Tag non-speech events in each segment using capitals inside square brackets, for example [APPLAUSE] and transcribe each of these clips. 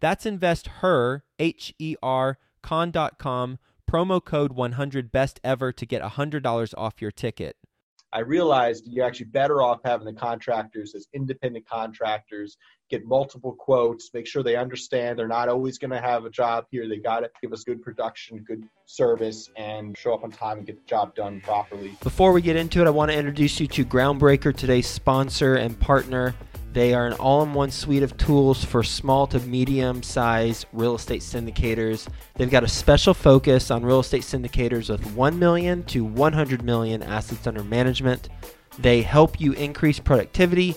That's investher, H E R, con.com promo code 100 best ever to get $100 off your ticket. I realized you're actually better off having the contractors as independent contractors, get multiple quotes, make sure they understand they're not always going to have a job here. They got to give us good production, good service, and show up on time and get the job done properly. Before we get into it, I want to introduce you to Groundbreaker, today's sponsor and partner. They are an all in one suite of tools for small to medium sized real estate syndicators. They've got a special focus on real estate syndicators with 1 million to 100 million assets under management. They help you increase productivity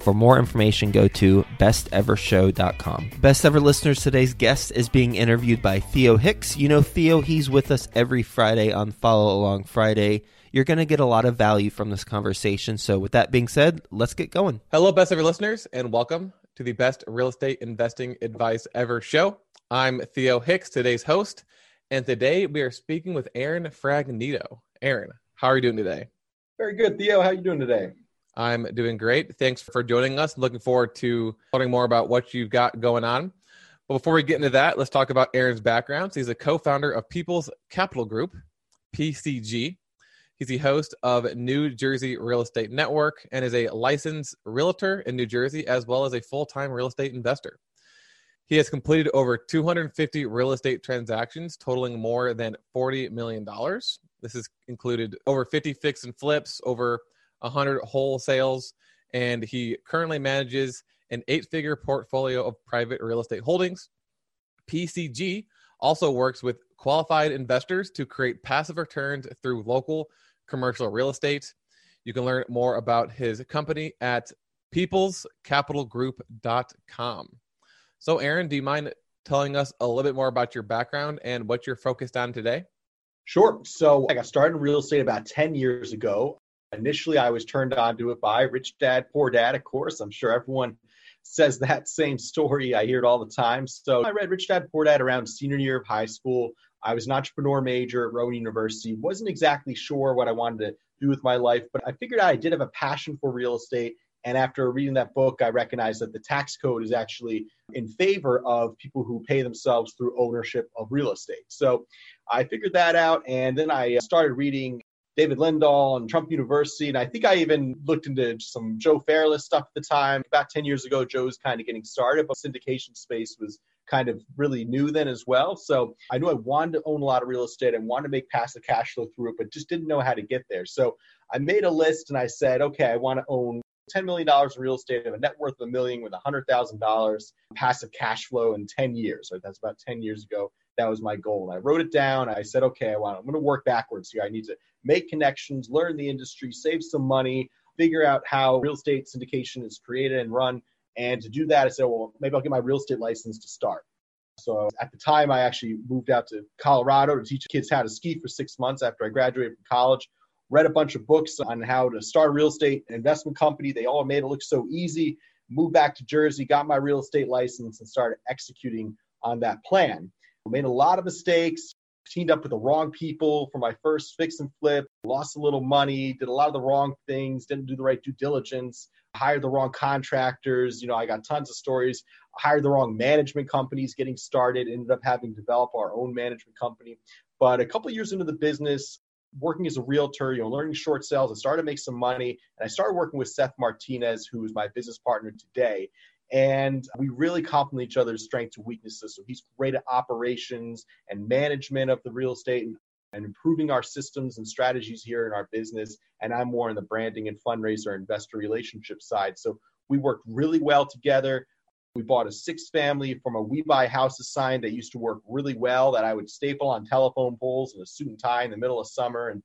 For more information, go to bestevershow.com. Best ever listeners, today's guest is being interviewed by Theo Hicks. You know Theo, he's with us every Friday on Follow Along Friday. You're going to get a lot of value from this conversation. So, with that being said, let's get going. Hello, best ever listeners, and welcome to the Best Real Estate Investing Advice Ever show. I'm Theo Hicks, today's host, and today we are speaking with Aaron Fragnito. Aaron, how are you doing today? Very good, Theo. How are you doing today? I'm doing great. Thanks for joining us. Looking forward to learning more about what you've got going on. But before we get into that, let's talk about Aaron's background. So he's a co founder of People's Capital Group, PCG. He's the host of New Jersey Real Estate Network and is a licensed realtor in New Jersey as well as a full time real estate investor. He has completed over 250 real estate transactions totaling more than $40 million. This has included over 50 fix and flips, over 100 wholesales, and he currently manages an eight figure portfolio of private real estate holdings. PCG also works with qualified investors to create passive returns through local commercial real estate. You can learn more about his company at peoplescapitalgroup.com. So, Aaron, do you mind telling us a little bit more about your background and what you're focused on today? Sure. So, I got started in real estate about 10 years ago. Initially, I was turned on to it by Rich Dad, Poor Dad, of course. I'm sure everyone [LAUGHS] says that same story. I hear it all the time. So, I read Rich Dad, Poor Dad around senior year of high school. I was an entrepreneur major at Rowan University. Wasn't exactly sure what I wanted to do with my life, but I figured out I did have a passion for real estate and after reading that book, I recognized that the tax code is actually in favor of people who pay themselves through ownership of real estate. So I figured that out. And then I started reading David Lindahl and Trump University. And I think I even looked into some Joe Fairless stuff at the time. About 10 years ago, Joe was kind of getting started, but syndication space was kind of really new then as well. So I knew I wanted to own a lot of real estate. I wanted to make passive cash flow through it, but just didn't know how to get there. So I made a list and I said, okay, I want to own $10 million in real estate, have a net worth of a million with $100,000 passive cash flow in 10 years. Right? That's about 10 years ago. That was my goal. I wrote it down. I said, okay, want, I'm going to work backwards here. I need to make connections, learn the industry, save some money, figure out how real estate syndication is created and run. And to do that, I said, well, maybe I'll get my real estate license to start. So at the time, I actually moved out to Colorado to teach kids how to ski for six months after I graduated from college read a bunch of books on how to start a real estate investment company. They all made it look so easy. Moved back to Jersey, got my real estate license, and started executing on that plan. Made a lot of mistakes, teamed up with the wrong people for my first fix and flip, lost a little money, did a lot of the wrong things, didn't do the right due diligence, hired the wrong contractors. You know, I got tons of stories. Hired the wrong management companies getting started, ended up having to develop our own management company. But a couple years into the business, working as a realtor, you know, learning short sales. I started to make some money, and I started working with Seth Martinez, who is my business partner today. And we really complement each other's strengths and weaknesses. So he's great at operations and management of the real estate and, and improving our systems and strategies here in our business. And I'm more in the branding and fundraiser investor relationship side. So we worked really well together. We bought a six family from a We Buy Houses sign that used to work really well that I would staple on telephone poles in a suit and tie in the middle of summer. And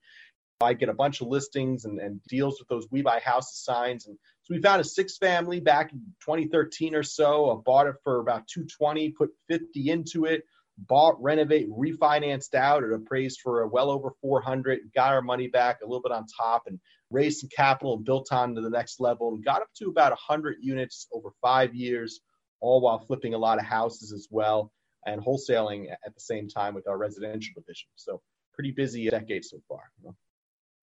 I'd get a bunch of listings and, and deals with those We Buy Houses signs. And so we found a six family back in 2013 or so. I bought it for about 220, put 50 into it, bought, renovate, refinanced out. It appraised for uh, well over 400, got our money back a little bit on top and raised some capital and built on to the next level and got up to about 100 units over five years all while flipping a lot of houses as well and wholesaling at the same time with our residential division. So pretty busy decade so far. You know?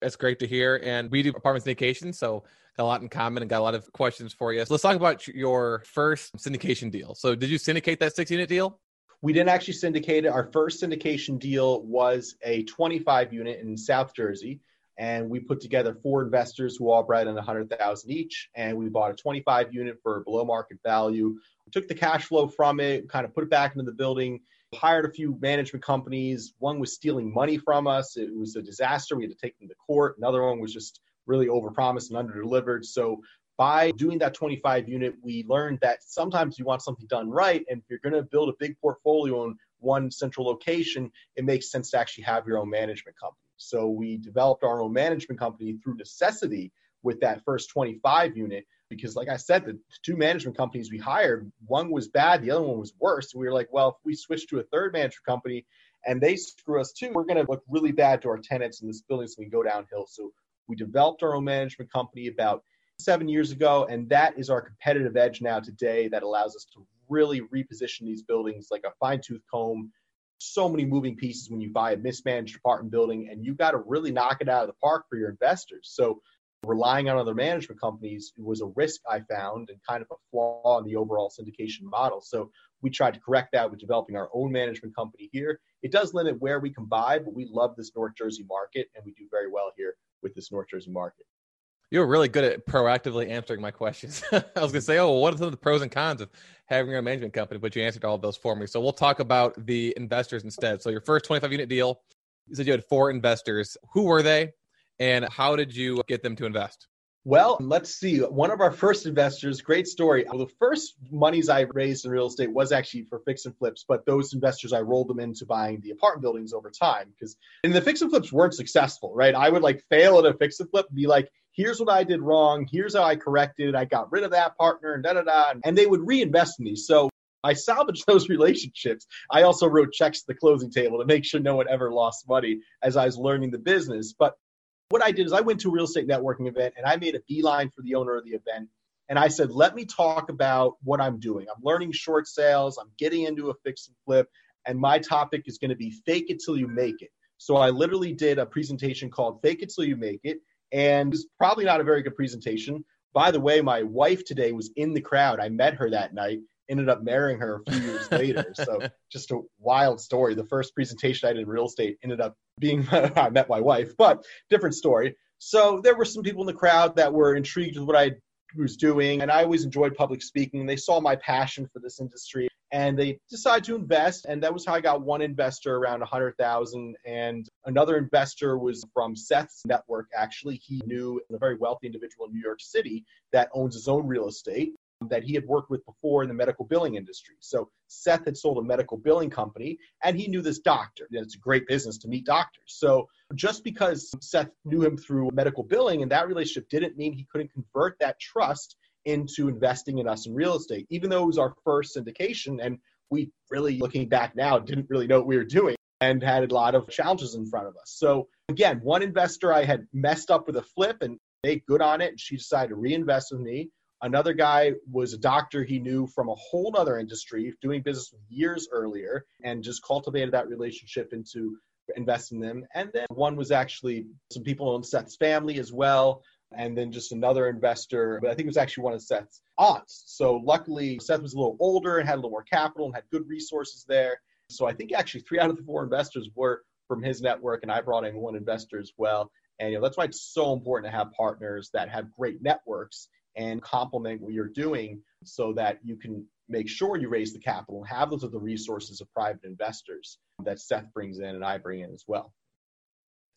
That's great to hear. And we do apartment syndication, so got a lot in common and got a lot of questions for you. So let's talk about your first syndication deal. So did you syndicate that six unit deal? We didn't actually syndicate it. Our first syndication deal was a 25 unit in South Jersey and we put together four investors who all brought in 100,000 each, and we bought a 25 unit for below market value. We took the cash flow from it, kind of put it back into the building, hired a few management companies. One was stealing money from us. It was a disaster. We had to take them to court. Another one was just really overpromised and underdelivered. So by doing that 25 unit, we learned that sometimes you want something done right. And if you're going to build a big portfolio in one central location, it makes sense to actually have your own management company. So we developed our own management company through necessity with that first 25 unit because like I said, the two management companies we hired, one was bad, the other one was worse. We were like, well, if we switch to a third management company and they screw us too, we're going to look really bad to our tenants in this building so we go downhill. So we developed our own management company about seven years ago, and that is our competitive edge now today that allows us to really reposition these buildings like a fine tooth comb so many moving pieces when you buy a mismanaged apartment building, and you got to really knock it out of the park for your investors. So relying on other management companies was a risk I found and kind of a flaw in the overall syndication model. So we tried to correct that with developing our own management company here. It does limit where we can buy, but we love this North Jersey market and we do very well here with this North Jersey market. You were really good at proactively answering my questions. [LAUGHS] I was going to say, oh, well, what are some of the pros and cons of having your management company? But you answered all of those for me. So we'll talk about the investors instead. So your first 25 unit deal, you said you had four investors. Who were they, and how did you get them to invest? Well, let's see. One of our first investors, great story. The first monies I raised in real estate was actually for fix and flips, but those investors, I rolled them into buying the apartment buildings over time because and the fix and flips weren't successful, right? I would like fail at a fix and flip, be like, here's what I did wrong, here's how I corrected, I got rid of that partner, and da da da. And they would reinvest in these. So I salvaged [LAUGHS] those relationships. I also wrote checks to the closing table to make sure no one ever lost money as I was learning the business. But what I did is I went to a real estate networking event and I made a beeline for the owner of the event. And I said, let me talk about what I'm doing. I'm learning short sales, I'm getting into a fix and flip, and my topic is going to be fake it till you make it. So I literally did a presentation called Fake It Till You Make It. And it's probably not a very good presentation. By the way, my wife today was in the crowd. I met her that night ended up marrying her a few years later. So [LAUGHS] just a wild story. The first presentation I did in real estate ended up being [LAUGHS] I met my wife, but different story. So there were some people in the crowd that were intrigued with what I was doing, and I always enjoyed public speaking. They saw my passion for this industry, and they decided to invest. And that was how I got one investor around a hundred thousand, and another investor was from Seth's network. Actually, he knew a very wealthy individual in New York City that owns his own real estate that he had worked with before in the medical billing industry. So Seth had sold a medical billing company and he knew this doctor. And it's a great business to meet doctors. So just because Seth knew him through medical billing and that relationship didn't mean he couldn't convert that trust into investing in us in real estate, even though it was our first syndication. And we really, looking back now, didn't really know what we were doing and had a lot of challenges in front of us. So again, one investor I had messed up with a flip and made good on it. And she decided to reinvest with me. Another guy was a doctor he knew from a whole other industry, doing business years earlier, and just cultivated that relationship into investing in them. And then one was actually some people in Seth's family as well. And then just another investor, but I think it was actually one of Seth's aunts. So luckily, Seth was a little older and had a little more capital and had good resources there. So I think actually three [LAUGHS] out of the four investors were from his network, and I brought in one investor as well. And you know, that's why it's so important to have partners that have great networks and complement what you're doing so that you can make sure you raise the capital and have those the resources of private investors that Seth brings in and I bring in as well.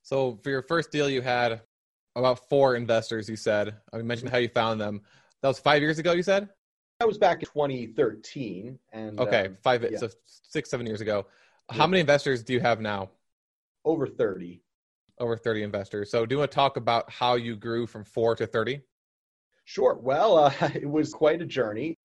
So for your first deal, you had about four investors. You said I mentioned how you found them. That was five years ago. You said that was back in 2013. And okay, um, five yeah. so six seven years ago. How yeah. many investors do you have now? Over 30. Over 30 investors. So do you want to talk about how you grew from four to 30? Sure. Well, uh, [LAUGHS] it was quite a journey,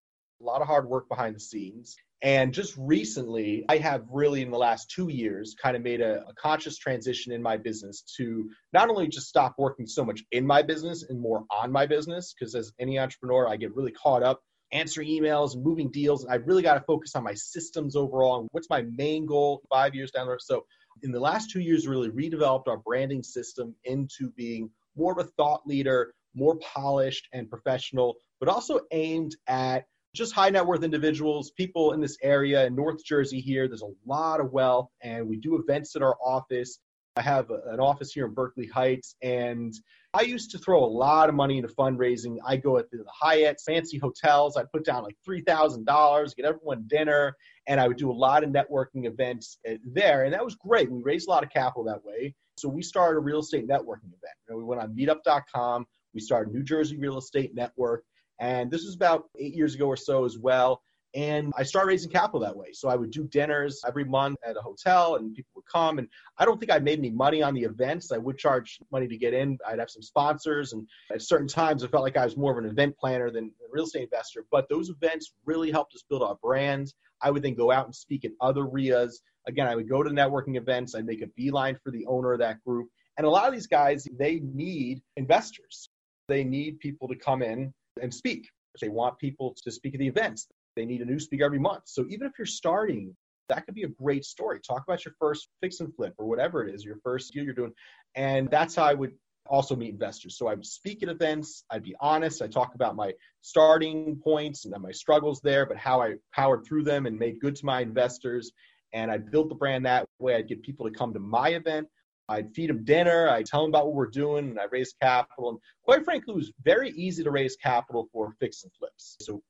a lot of hard work behind the scenes. And just recently, I have really in the last two years kind of made a, a, conscious transition in my business to not only just stop working so much in my business and more on my business, because as any entrepreneur, I get really caught up answering emails and moving deals. And I really got to focus on my systems overall and what's my main goal five years down the road. So in the last two years, really redeveloped our branding system into being more of a thought leader, more polished and professional, but also aimed at just high net worth individuals, people in this area in North Jersey here. There's a lot of wealth, and we do events at our office. I have an office here in Berkeley Heights, and I used to throw a lot of money into fundraising. I go at the, Hyatt, fancy hotels. I put down like $3,000, get everyone dinner, and I would do a lot of networking events eh, there. And that was great. We raised a lot of capital that way. So we started a real estate networking event. You know, we went on meetup.com. We started New Jersey Real Estate Network. And this was about eight years ago or so as well. And I started raising capital that way. So I would do dinners every month at a hotel and people would come. And I don't think I made any money on the events. I would charge money to get in. I'd have some sponsors. And at certain times, I felt like I was more of an event planner than a real estate investor. But those events really helped us build our brand. I would then go out and speak at other RIAs. Again, I would go to networking events. I'd make a beeline for the owner of that group. And a lot of these guys, they need investors. They need people to come in and speak. They want people to speak at the events. They need a new speaker every month. So even if you're starting, that could be a great story. Talk about your first fix and flip or whatever it is, your first deal you're doing. And that's how I would also meet investors. So I would speak at events. I'd be honest. I talk about my starting points and my struggles there, but how I powered through them and made good to my investors. And I built the brand that way. I'd get people to come to my event. I'd feed them dinner. I'd tell them about what we're doing, and I raised capital. And quite frankly, it was very easy to raise capital for fix and flips. So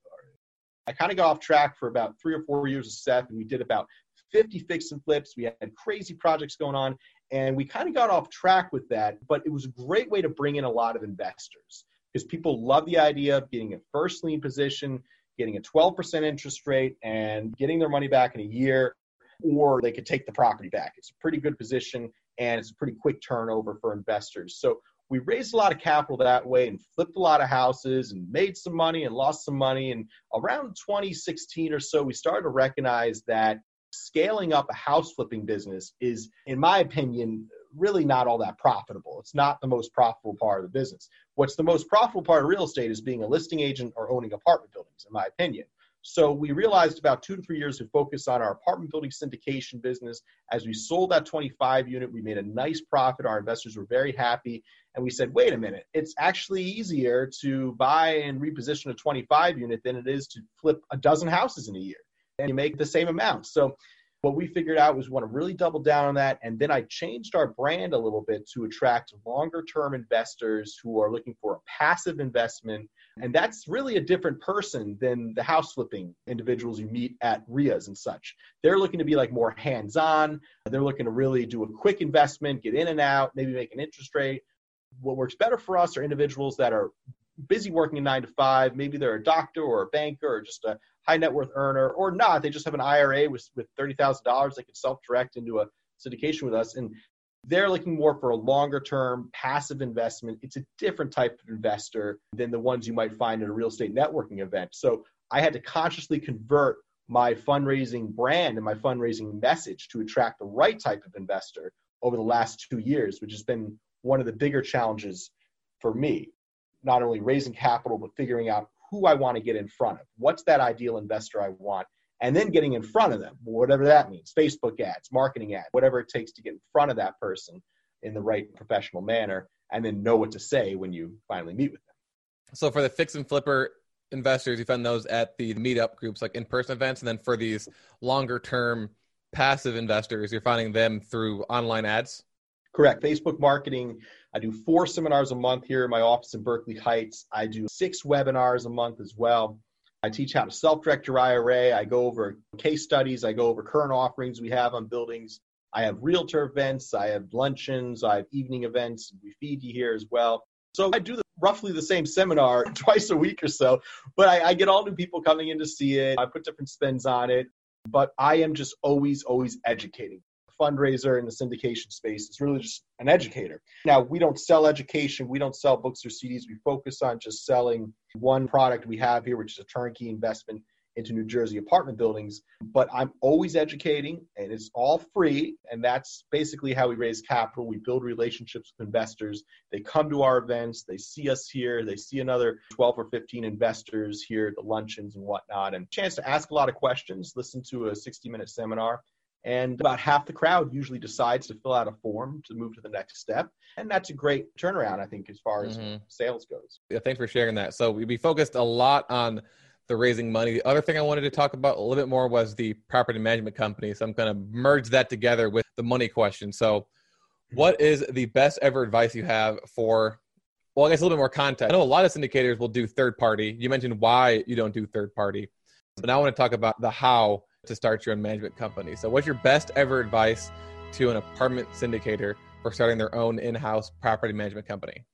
I kind of got off track for about three or four years of Seth, and we did about 50 fix and flips. We had crazy projects going on, and we kind of got off track with that. But it was a great way to bring in a lot of investors because people love the idea of getting a first lien position, getting a 12% interest rate, and getting their money back in a year, or they could take the property back. It's a pretty good position and it's a pretty quick turnover for investors. So we raised a lot of capital that way and flipped a lot of houses and made some money and lost some money. And around 2016 or so, we started to recognize that scaling up a house flipping business is, in my opinion, really not all that profitable. It's not the most profitable part of the business. What's the most profitable part of real estate is being a listing agent or owning apartment buildings, in my opinion. So we realized about two to three years to focus on our apartment building syndication business. As we sold that 25 unit, we made a nice profit. Our investors were very happy. And we said, wait a minute, it's actually easier to buy and reposition a 25 unit than it is to flip a dozen houses in a year. And you make the same amount. So what we figured out was we want to really double down on that. And then I changed our brand a little bit to attract longer term investors who are looking for a passive investment. And that's really a different person than the house flipping individuals you meet at RIAs and such. They're looking to be like more hands on. They're looking to really do a quick investment, get in and out, maybe make an interest rate. What works better for us are individuals that are busy working a nine to five. Maybe they're a doctor or a banker or just a high net worth earner, or not. They just have an IRA with, with $30,000 they can self direct into a syndication with us. And they're looking more for a longer term passive investment. It's a different type of investor than the ones you might find at a real estate networking event. So I had to consciously convert my fundraising brand and my fundraising message to attract the right type of investor over the last two years, which has been one of the bigger challenges for me. Not only raising capital, but figuring out who I want to get in front of. What's that ideal investor I want? And then getting in front of them, whatever that means Facebook ads, marketing ads, whatever it takes to get in front of that person in the right professional manner, and then know what to say when you finally meet with them. So for the fix and flipper investors, you find those at the meetup groups, like in person events. And then for these longer term passive investors, you're finding them through online ads? Correct. Facebook marketing. I do four seminars a month here in my office in Berkeley Heights. I do six webinars a month as well. I teach how to self direct your IRA. I go over case studies. I go over current offerings we have on buildings. I have realtor events. I have luncheons. I have evening events. We feed you here as well. So I do the, roughly the same seminar [LAUGHS] twice a week or so, but I, I get all new people coming in to see it. I put different spins on it, but I am just always, always educating fundraiser in the syndication space. It's really just an educator. Now, we don't sell education, we don't sell books or CDs. We focus on just selling one product we have here, which is a turnkey investment into New Jersey apartment buildings. But I'm always educating, and it's all free. And that's basically how we raise capital. We build relationships with investors. They come to our events, they see us here, they see another 12 or 15 investors here at the luncheons and whatnot, and chance to ask a lot of questions, listen to a 60 minute seminar and about half the crowd usually decides to fill out a form to move to the next step. And that's a great turnaround, I think, as far as mm-hmm. sales goes. Yeah, thanks for sharing that. So we focused a lot on the raising money. The other thing I wanted to talk about a little bit more was the property management company. So I'm going to merge that together with the money question. So, what is the best ever advice you have for? Well, I guess a little bit more context. I know a lot of syndicators will do third party. You mentioned why you don't do third party, but now I want to talk about the how to start your own management company. So, what's your best ever advice to an apartment syndicator for starting their own in house property management company?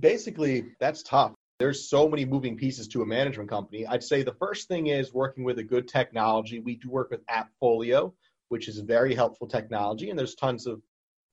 Basically, that's tough. There's so many moving pieces to a management company. I'd say the first thing is working with a good technology. We do work with Appfolio, which is very helpful technology, and there's tons of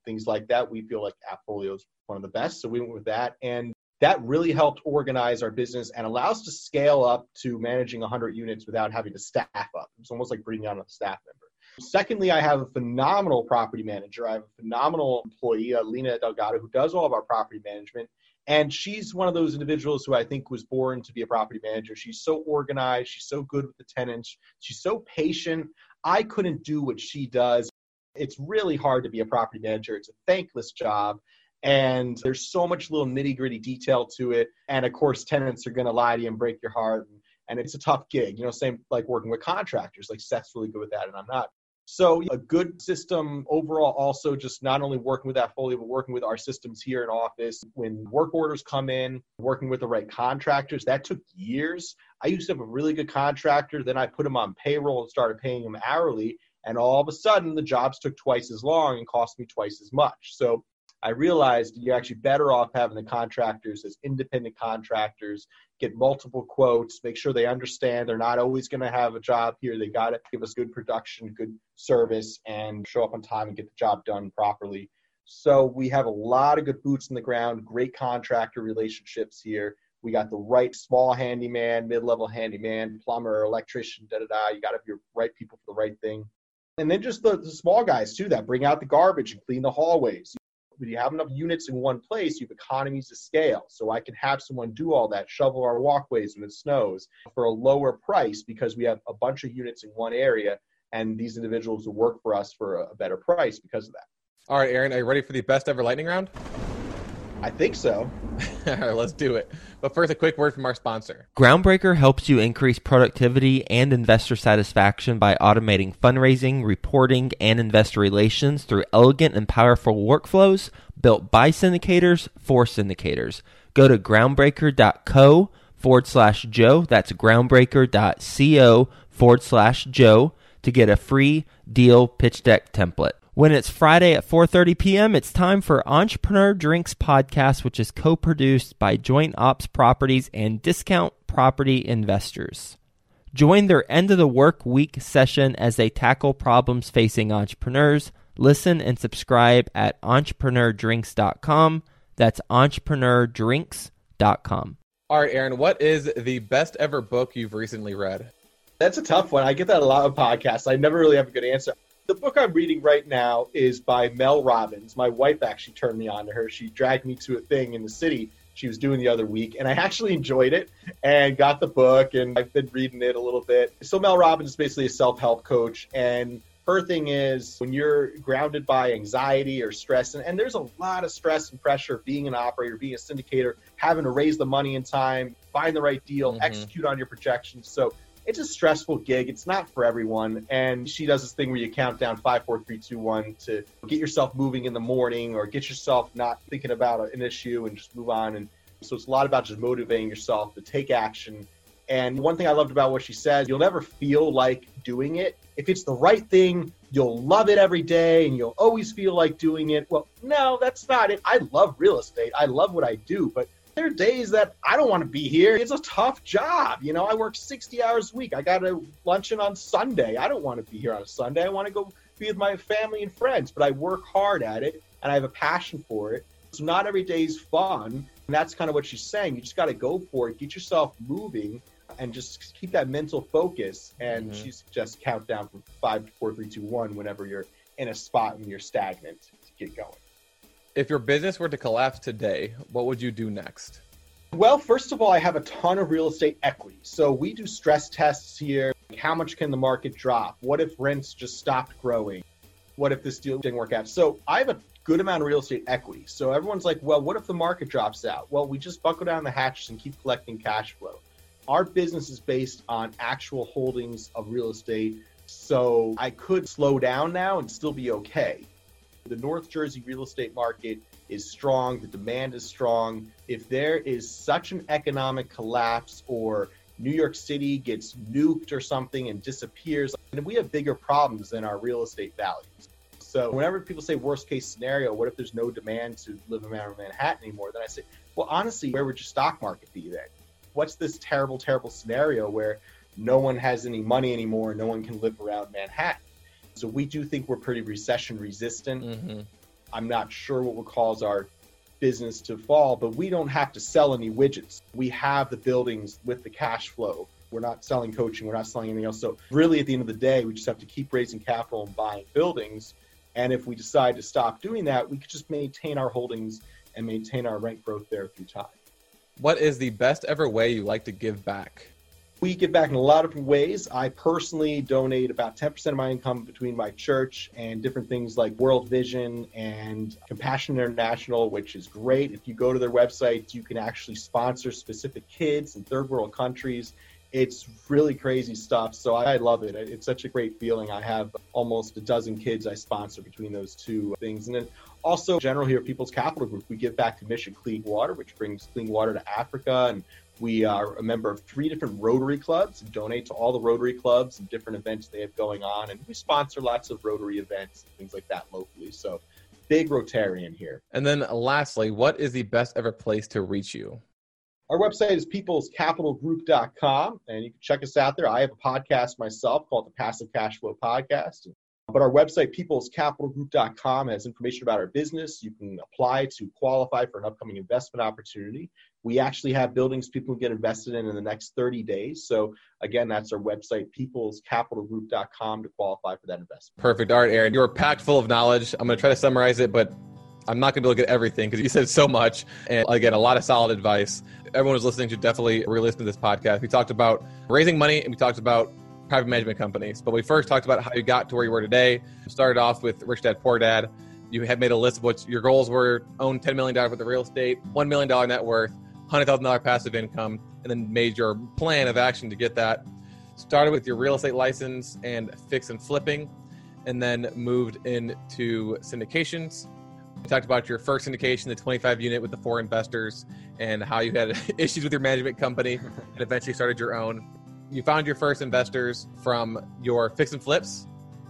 things like that. We feel like Appfolio is one of the best, so we went with that. And that really helped organize our business and allows us to scale up to managing 100 units without having to staff up. It's almost like bringing on a staff member. Secondly, I have a phenomenal property manager. I have a phenomenal employee, uh, Lena Delgado, who does all of our property management. And she's one of those individuals who I think was born to be a property manager. She's so organized. She's so good with the tenants. She's so patient. I couldn't do what she does. It's really hard to be a property manager. It's a thankless job and there's so much little nitty gritty detail to it. And of course, tenants are going to lie to you and break your heart. And, and it's a tough gig, you know, same like working with contractors. Like Seth's really good with that, and I'm not. So a good system overall, also just not only working with Appfolio, but working with our systems here in office. When work orders come in, working with the right contractors, that took years. I used to have a really good contractor, then I put him on payroll and started paying him hourly. And all of a sudden, the jobs took twice as long and cost me twice as much. So I realized you're actually better off having the contractors as independent contractors, get multiple quotes, make sure they understand they're not always going to have a job here. They got to give us good production, good service, and show up on time and get the job done properly. So we have a lot of good boots in the ground, great contractor relationships here. We got the right small handyman, mid-level handyman, plumber, electrician, da da da. You got to have your right people for the right thing. And then just the, the small guys too that bring out the garbage and clean the hallways when you have enough units in one place, you have economies of scale. So I can have someone do all that, shovel our walkways when it snows for a lower price because we have a bunch of units in one area, and these individuals will work for us for a better price because of that. All right, Aaron, are you ready for the best ever lightning round? I think so. [LAUGHS] All right, let's do it. But first, a quick word from our sponsor. Groundbreaker helps you increase productivity and investor satisfaction by automating fundraising, reporting, and investor relations through elegant and powerful workflows built by syndicators for syndicators. Go to groundbreaker.co forward slash Joe. That's groundbreaker.co forward slash Joe to get a free deal pitch deck template. When it's Friday at 4:30 p.m., it's time for Entrepreneur Drinks podcast, which is co-produced by Joint Ops Properties and Discount Property Investors. Join their end of the work week session as they tackle problems facing entrepreneurs. Listen and subscribe at entrepreneurdrinks.com. That's entrepreneurdrinks.com. All right, Aaron, what is the best ever book you've recently read? That's a tough one. I get that a lot of podcasts. I never really have a good answer the book I'm reading right now is by Mel Robbins. My wife actually turned me on to her. She dragged me to a thing in the city she was doing the other week, and I actually enjoyed it and got the book, and I've been reading it a little bit. So Mel Robbins is basically a self-help coach, and her thing is when you're grounded by anxiety or stress, and, and there's a lot of stress and pressure being an operator, being a syndicator, having to raise the money in time, find the right deal, mm-hmm. execute on your projections. So it's a stressful gig. It's not for everyone. And she does this thing where you count down five, four, three, two, one to get yourself moving in the morning or get yourself not thinking about an issue and just move on. And so it's a lot about just motivating yourself to take action. And one thing I loved about what she says, you'll never feel like doing it. If it's the right thing, you'll love it every day and you'll always feel like doing it. Well, no, that's not it. I love real estate. I love what I do, but there are days that I don't want to be here. It's a tough job. You know, I work 60 hours a week. I got a luncheon on Sunday. I don't want to be here on a Sunday. I want to go be with my family and friends, but I work hard at it and I have a passion for it. So not every day is fun. And that's kind of what she's saying. You just got to go for it, get yourself moving, and just keep that mental focus. And mm-hmm. she suggests count down from five, four, three, two, one whenever you're in a spot and you're stagnant to get going if your business were to collapse today, what would you do next? Well, first of all, I have a ton of real estate equity. So we do stress tests here. How much can the market drop? What if rents just stopped growing? What if this deal didn't work out? So I have a good amount of real estate equity. So everyone's like, well, what if the market drops out? Well, we just buckle down the hatches and keep collecting cash flow. Our business is based on actual holdings of real estate. So I could slow down now and still be okay. The North Jersey real estate market is strong, the demand is strong. If there is such an economic collapse or New York City gets nuked or something and disappears, and we have bigger problems than our real estate values. So whenever people say worst case scenario, what if there's no demand to live in Manhattan anymore? Then I say, well, honestly, where would your stock market be then? What's this terrible, terrible scenario where no one has any money anymore, no one can live around Manhattan? So we do think we're pretty recession resistant. Mm-hmm. I'm not sure what will cause our business to fall, but we don't have to sell any widgets. We have the buildings with the cash flow. We're not selling coaching, we're not selling anything else. So, really, at the end of the day, we just have to keep raising capital and buying buildings. And if we decide to stop doing that, we could just maintain our holdings and maintain our rent growth there through time. What is the best ever way you like to give back? We give back in a lot of ways. I personally donate about 10% of my income between my church and different things like World Vision and Compassion International, which is great. If you go to their website, you can actually sponsor specific kids in third world countries. It's really crazy stuff. So I love it. It's such a great feeling. I have almost a dozen kids I sponsor between those two things. And then also, general here, People's Capital Group, we give back to Mission Clean Water, which brings clean water to Africa and we are a member of three different Rotary clubs and donate to all the Rotary clubs and different events they have going on. And we sponsor lots of Rotary events and things like that locally. So big Rotarian here. And then lastly, what is the best ever place to reach you? Our website is peoplescapitalgroup.com, and you can check us out there. I have a podcast myself called the Passive Cash Flow Podcast. But our website, peoplescapitalgroup.com, has information about our business. You can apply to qualify for an upcoming investment opportunity. We actually have buildings people get invested in in the next 30 days. So, again, that's our website, peoplescapitalgroup.com, to qualify for that investment. Perfect. All right, Aaron, you are packed full of knowledge. I'm going to try to summarize it, but I'm not going to look at everything because you said so much. And again, a lot of solid advice. Everyone who's listening should definitely re listen to this podcast. We talked about raising money and we talked about private management companies. But we first talked about how you got to where you were today. You started off with Rich Dad Poor Dad. You had made a list of what your goals were own $10 million worth of real estate, $1 million net worth, $100,000 passive income, and then made your plan of action to get that. Started with your real estate license and fix and flipping, and then moved into syndications. We talked about your first syndication, the 25 unit with the four investors, and how you had [LAUGHS] issues with your management company and eventually started your own you found your first investors from your fix and flips.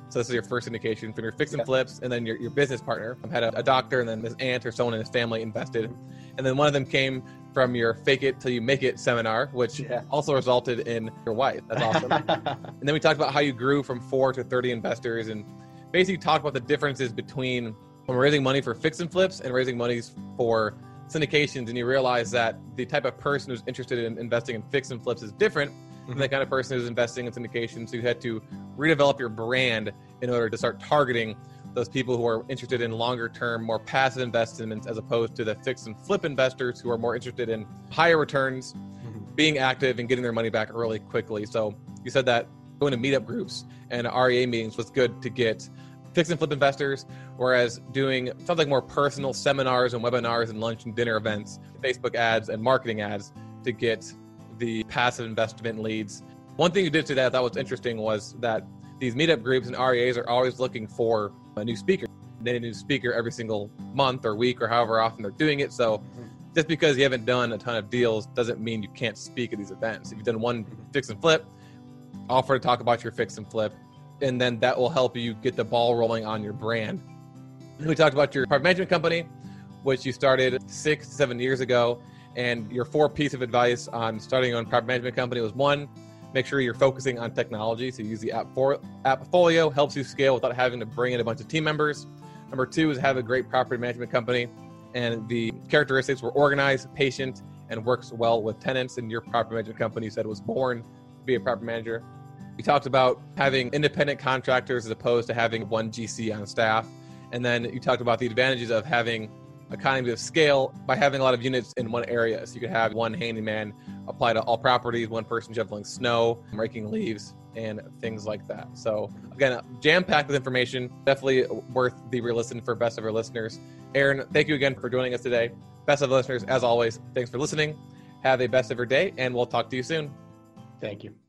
So this is your first syndication from your fix and flips, and then your, your business partner had a, a doctor, and then this aunt or someone in his family invested, and then one of them came from your fake it till you make it seminar, which yeah. also resulted in your wife. That's awesome. [LAUGHS] and then we talked about how you grew from four to 30 investors and basically talked about the differences between when raising money for fix and flips and raising monies for syndications. And you realize that the type of person who's interested in investing in fix and flips is different mm-hmm. the kind of person who's investing in syndication. So you had to redevelop your brand in order to start targeting those people who are interested in longer term, more passive investments as opposed to the fix and flip investors who are more interested in higher returns, mm-hmm. being active and getting their money back really quickly. So you said that going to meetup groups and REA meetings was good to get fix and flip investors, whereas doing something more personal seminars and webinars and lunch and dinner events, Facebook ads and marketing ads to get the passive investment leads. One thing you did today that I thought was interesting was that these meetup groups and REAs are always looking for a new speaker. They need a new speaker every single month or week or however often they're doing it. So mm-hmm. just because you haven't done a ton of deals doesn't mean you can't speak at these events. If you've done one mm-hmm. fix and flip, offer to talk about your fix and flip, and then that will help you get the ball rolling on your brand. We talked about your private management company, which you started six, seven years ago. And your four piece of advice on starting on private management company was one, make sure you're focusing on technology. So use the app for Appfolio helps you scale without having to bring in a bunch of team members. Number two is have a great property management company. And the characteristics were organized, patient, and works well with tenants. And your property management company you said was born to be a property manager. We talked about having independent contractors as opposed to having one GC on staff. And then you talked about the advantages of having economies of scale by having a lot of units in one area. So you could have one handyman apply to all properties, one person shoveling snow, raking leaves, and things like that. So again, jam packed with information. Definitely worth the re-listen for best of our listeners. Aaron, thank you again for joining us today. Best of listeners, as always, thanks for listening. Have a best of your day, and we'll talk to you soon. Thank you.